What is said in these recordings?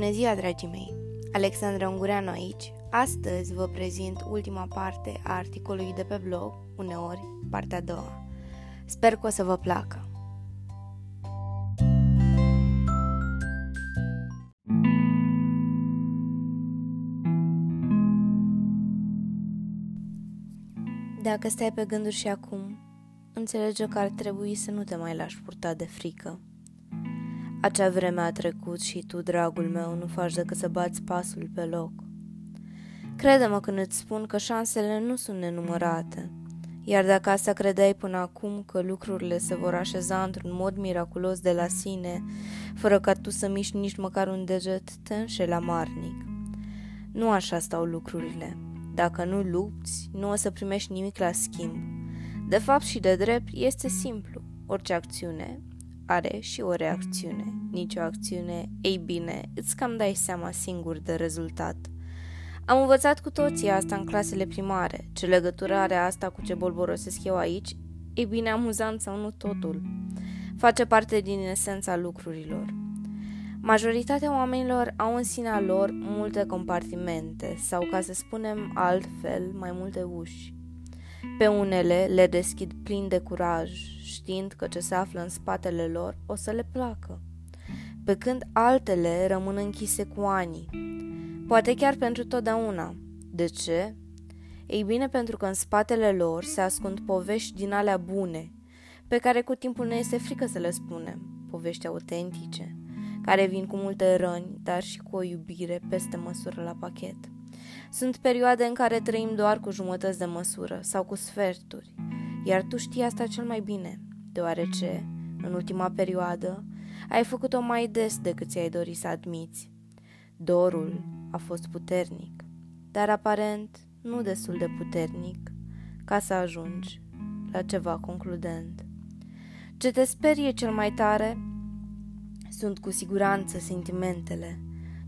Bună ziua, dragii mei! Alexandra Ungureanu aici. Astăzi vă prezint ultima parte a articolului de pe blog, uneori partea a doua. Sper că o să vă placă. Dacă stai pe gânduri și acum, înțelege că ar trebui să nu te mai lași purta de frică acea vreme a trecut și tu, dragul meu, nu faci decât să bați pasul pe loc. Crede-mă când îți spun că șansele nu sunt nenumărate, iar dacă asta credeai până acum că lucrurile se vor așeza într-un mod miraculos de la sine, fără ca tu să miști nici măcar un deget, te înșeli amarnic. Nu așa stau lucrurile. Dacă nu lupți, nu o să primești nimic la schimb. De fapt și de drept, este simplu. Orice acțiune are și o reacțiune, nici o acțiune, ei bine, îți cam dai seama singur de rezultat. Am învățat cu toții asta în clasele primare. Ce legătură are asta cu ce bolborosesc eu aici? Ei bine, amuzant sau nu totul. Face parte din esența lucrurilor. Majoritatea oamenilor au în sinea lor multe compartimente sau, ca să spunem altfel, mai multe uși. Pe unele le deschid plin de curaj, știind că ce se află în spatele lor o să le placă, pe când altele rămân închise cu ani, poate chiar pentru totdeauna. De ce? Ei bine, pentru că în spatele lor se ascund povești din alea bune, pe care cu timpul ne este frică să le spunem, povești autentice, care vin cu multe răni, dar și cu o iubire peste măsură la pachet. Sunt perioade în care trăim doar cu jumătăți de măsură sau cu sferturi, iar tu știi asta cel mai bine, deoarece, în ultima perioadă, ai făcut-o mai des decât ți-ai dorit să admiți. Dorul a fost puternic, dar aparent nu destul de puternic ca să ajungi la ceva concludent. Ce te sperie cel mai tare sunt cu siguranță sentimentele,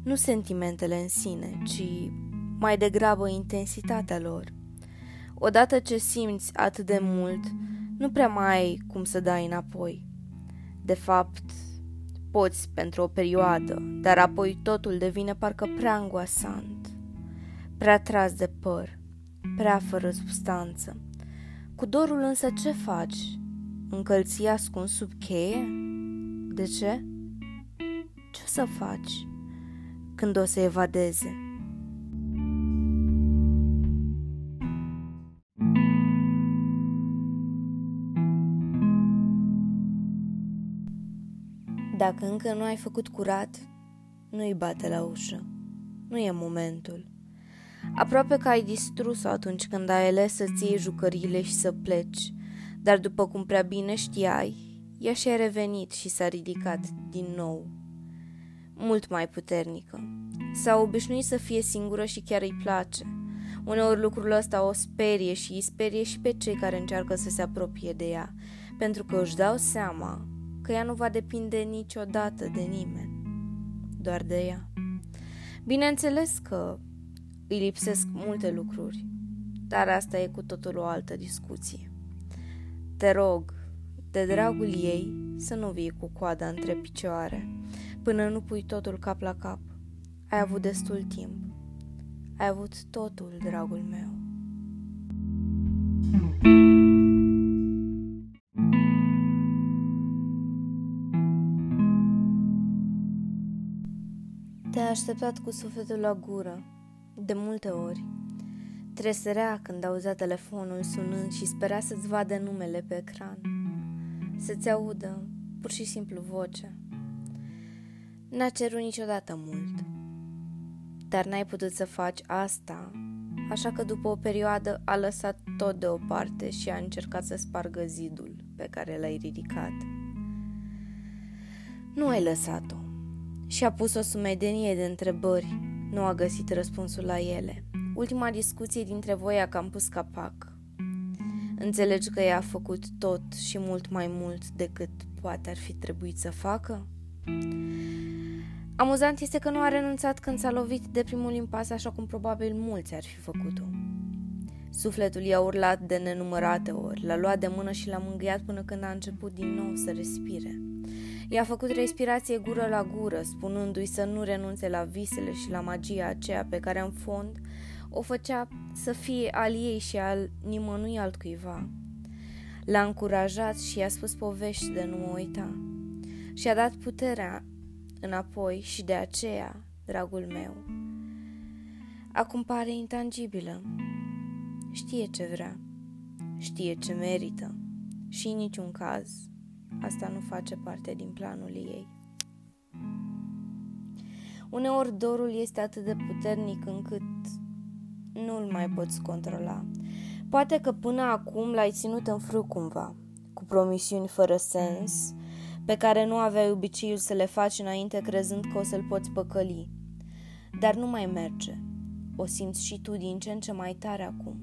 nu sentimentele în sine, ci mai degrabă intensitatea lor. Odată ce simți atât de mult, nu prea mai ai cum să dai înapoi. De fapt, poți pentru o perioadă, dar apoi totul devine parcă prea angoasant, prea tras de păr, prea fără substanță. Cu dorul însă ce faci? Încălții ascuns sub cheie? De ce? Ce o să faci când o să evadeze? Dacă încă nu ai făcut curat, nu-i bate la ușă. Nu e momentul. Aproape că ai distrus-o atunci când ai ales să-ți iei jucăriile și să pleci, dar după cum prea bine știai, ea și-a revenit și s-a ridicat din nou. Mult mai puternică. S-a obișnuit să fie singură și chiar îi place. Uneori lucrul ăsta o sperie și îi sperie și pe cei care încearcă să se apropie de ea, pentru că își dau seama că ea nu va depinde niciodată de nimeni, doar de ea. Bineînțeles că îi lipsesc multe lucruri, dar asta e cu totul o altă discuție. Te rog, de dragul ei, să nu vii cu coada între picioare, până nu pui totul cap la cap. Ai avut destul timp. Ai avut totul, dragul meu. Te-a așteptat cu sufletul la gură, de multe ori. Tresărea când auzea telefonul sunând și spera să-ți vadă numele pe ecran. Să-ți audă, pur și simplu, vocea. N-a cerut niciodată mult. Dar n-ai putut să faci asta, așa că după o perioadă a lăsat tot deoparte și a încercat să spargă zidul pe care l-ai ridicat. Nu ai lăsat-o și-a pus o sumedenie de întrebări. Nu a găsit răspunsul la ele. Ultima discuție dintre voi a cam pus capac. Înțelegi că ea a făcut tot și mult mai mult decât poate ar fi trebuit să facă? Amuzant este că nu a renunțat când s-a lovit de primul impas așa cum probabil mulți ar fi făcut-o. Sufletul i-a urlat de nenumărate ori, l-a luat de mână și l-a mângâiat până când a început din nou să respire. I-a făcut respirație gură la gură, spunându-i să nu renunțe la visele și la magia aceea pe care în fond o făcea să fie al ei și al nimănui altcuiva. L-a încurajat și i-a spus povești de nu mă uita. Și-a dat puterea înapoi și de aceea, dragul meu, acum pare intangibilă. Știe ce vrea, știe ce merită și în niciun caz asta nu face parte din planul ei. Uneori dorul este atât de puternic încât nu-l mai poți controla. Poate că până acum l-ai ținut în frâu cumva, cu promisiuni fără sens, pe care nu aveai obiceiul să le faci înainte crezând că o să-l poți păcăli. Dar nu mai merge. O simți și tu din ce în ce mai tare acum.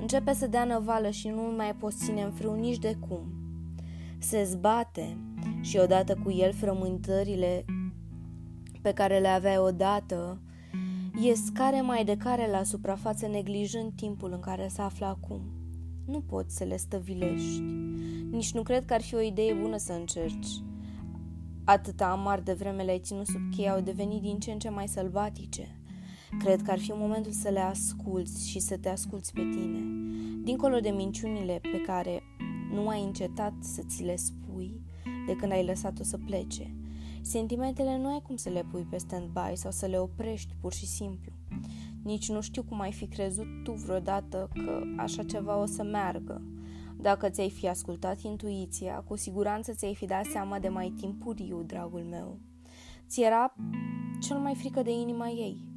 Începe să dea năvală și nu mai poți ține în frâu nici de cum. Se zbate și odată cu el frământările pe care le aveai odată ies care mai de care la suprafață neglijând timpul în care se află acum. Nu poți să le stăvilești. Nici nu cred că ar fi o idee bună să încerci. Atâta amar de vreme le-ai ținut sub cheie au devenit din ce în ce mai sălbatice. Cred că ar fi momentul să le asculți și să te asculți pe tine. Dincolo de minciunile pe care nu ai încetat să ți le spui de când ai lăsat-o să plece. Sentimentele nu ai cum să le pui pe stand-by sau să le oprești pur și simplu. Nici nu știu cum ai fi crezut tu vreodată că așa ceva o să meargă. Dacă ți-ai fi ascultat intuiția, cu siguranță ți-ai fi dat seama de mai timpuriu, dragul meu. Ți era cel mai frică de inima ei,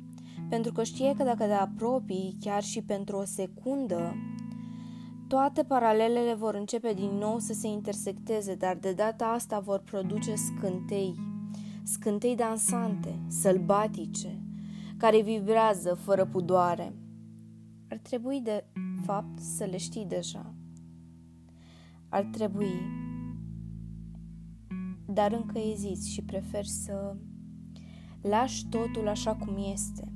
pentru că știe că dacă te apropii, chiar și pentru o secundă, toate paralelele vor începe din nou să se intersecteze, dar de data asta vor produce scântei, scântei dansante, sălbatice, care vibrează fără pudoare. Ar trebui, de fapt, să le știi deja. Ar trebui, dar încă eziți și preferi să lași totul așa cum este.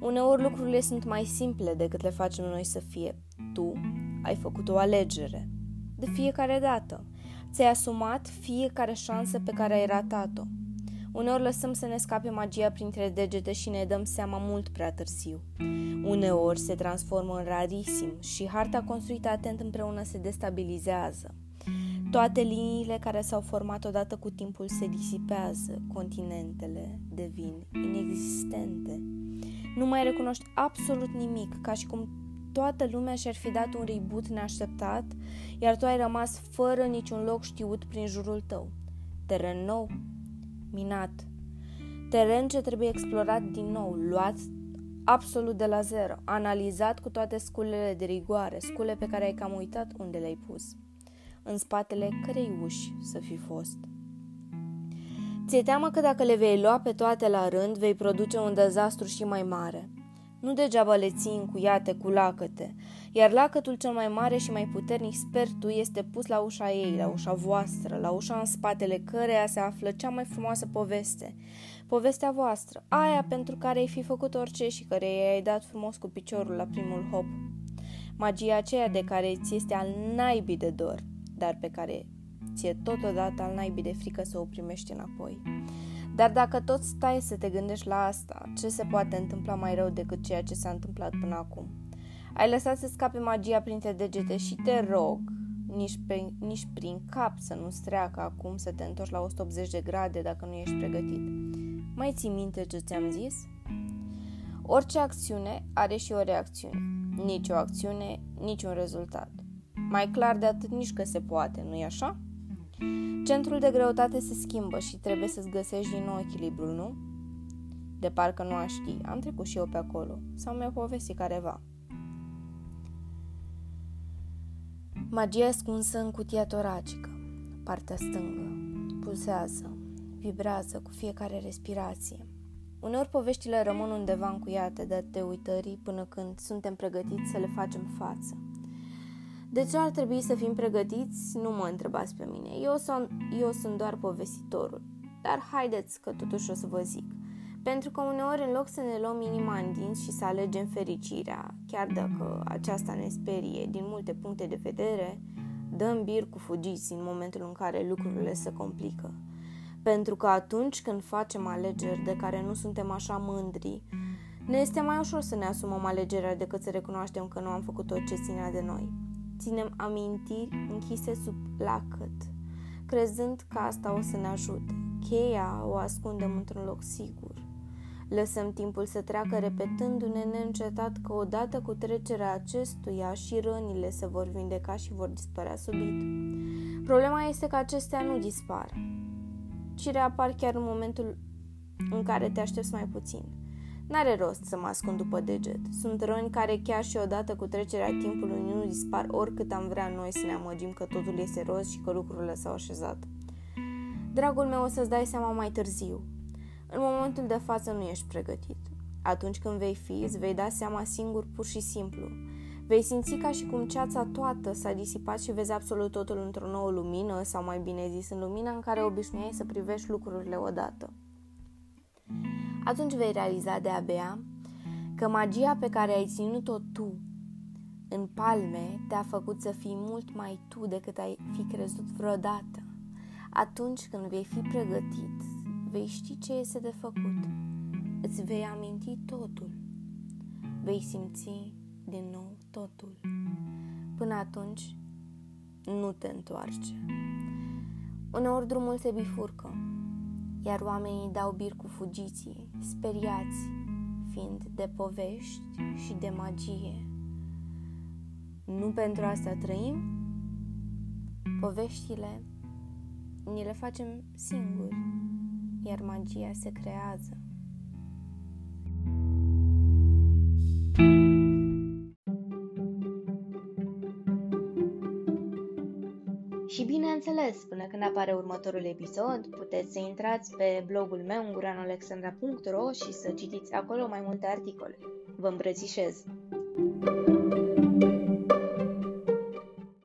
Uneori lucrurile sunt mai simple decât le facem noi să fie. Tu ai făcut o alegere. De fiecare dată. Ți-ai asumat fiecare șansă pe care ai ratat-o. Uneori lăsăm să ne scape magia printre degete și ne dăm seama mult prea târziu. Uneori se transformă în rarisim și harta construită atent împreună se destabilizează. Toate liniile care s-au format odată cu timpul se disipează, continentele devin inexistente. Nu mai recunoști absolut nimic, ca și cum toată lumea și-ar fi dat un reboot neașteptat, iar tu ai rămas fără niciun loc știut prin jurul tău. Teren nou, minat. Teren ce trebuie explorat din nou, luat absolut de la zero, analizat cu toate sculele de rigoare, scule pe care ai cam uitat unde le-ai pus. În spatele cărei uși să fi fost. Ți-e teamă că dacă le vei lua pe toate la rând, vei produce un dezastru și mai mare. Nu degeaba le ții încuiate cu lacăte, iar lacătul cel mai mare și mai puternic, sper tu, este pus la ușa ei, la ușa voastră, la ușa în spatele căreia se află cea mai frumoasă poveste. Povestea voastră, aia pentru care ai fi făcut orice și care i-ai dat frumos cu piciorul la primul hop. Magia aceea de care ți este al naibii de dor, dar pe care ți-e totodată al naibii de frică să o primești înapoi. Dar dacă tot stai să te gândești la asta, ce se poate întâmpla mai rău decât ceea ce s-a întâmplat până acum? Ai lăsat să scape magia printre degete și te rog, nici, pe, nici prin cap să nu streacă acum să te întorci la 180 de grade dacă nu ești pregătit. Mai ții minte ce ți-am zis? Orice acțiune are și o reacțiune. Nici o acțiune, nici un rezultat. Mai clar de atât nici că se poate, nu-i așa? Centrul de greutate se schimbă și trebuie să-ți găsești din nou echilibrul, nu? De parcă nu aș ști, am trecut și eu pe acolo, sau mi-a povestit careva. Magia ascunsă în cutia toracică, partea stângă, pulsează, vibrează cu fiecare respirație. Uneori poveștile rămân undeva încuiate de uitării până când suntem pregătiți să le facem față. De ce ar trebui să fim pregătiți? Nu mă întrebați pe mine. Eu sunt, eu sunt doar povestitorul. Dar haideți că totuși o să vă zic. Pentru că uneori, în loc să ne luăm inima în dinți și să alegem fericirea, chiar dacă aceasta ne sperie din multe puncte de vedere, dăm bir cu fugiți în momentul în care lucrurile se complică. Pentru că atunci când facem alegeri de care nu suntem așa mândri, ne este mai ușor să ne asumăm alegerea decât să recunoaștem că nu am făcut tot ce ținea de noi. Ținem amintiri închise sub lacăt, crezând că asta o să ne ajute. Cheia o ascundem într-un loc sigur. Lăsăm timpul să treacă repetându-ne neîncetat că odată cu trecerea acestuia și rănile se vor vindeca și vor dispărea subit. Problema este că acestea nu dispar, ci reapar chiar în momentul în care te aștepți mai puțin. N-are rost să mă ascund după deget. Sunt răni care chiar și odată cu trecerea timpului nu dispar oricât am vrea noi să ne amăgim că totul este roz și că lucrurile s-au așezat. Dragul meu, o să-ți dai seama mai târziu. În momentul de față nu ești pregătit. Atunci când vei fi, îți vei da seama singur pur și simplu. Vei simți ca și cum ceața toată s-a disipat și vezi absolut totul într-o nouă lumină, sau mai bine zis, în lumina în care obișnuiai să privești lucrurile odată. Atunci vei realiza de abia că magia pe care ai ținut-o tu în palme te-a făcut să fii mult mai tu decât ai fi crezut vreodată. Atunci când vei fi pregătit, vei ști ce este de făcut. Îți vei aminti totul. Vei simți din nou totul. Până atunci, nu te întoarce. Uneori drumul se bifurcă, iar oamenii dau bir cu fugiții, speriați, fiind de povești și de magie. Nu pentru asta trăim? Poveștile ni le facem singuri, iar magia se creează. Bineînțeles, până când apare următorul episod, puteți să intrați pe blogul meu, unguranolexandra.ro și să citiți acolo mai multe articole. Vă îmbrățișez! thank you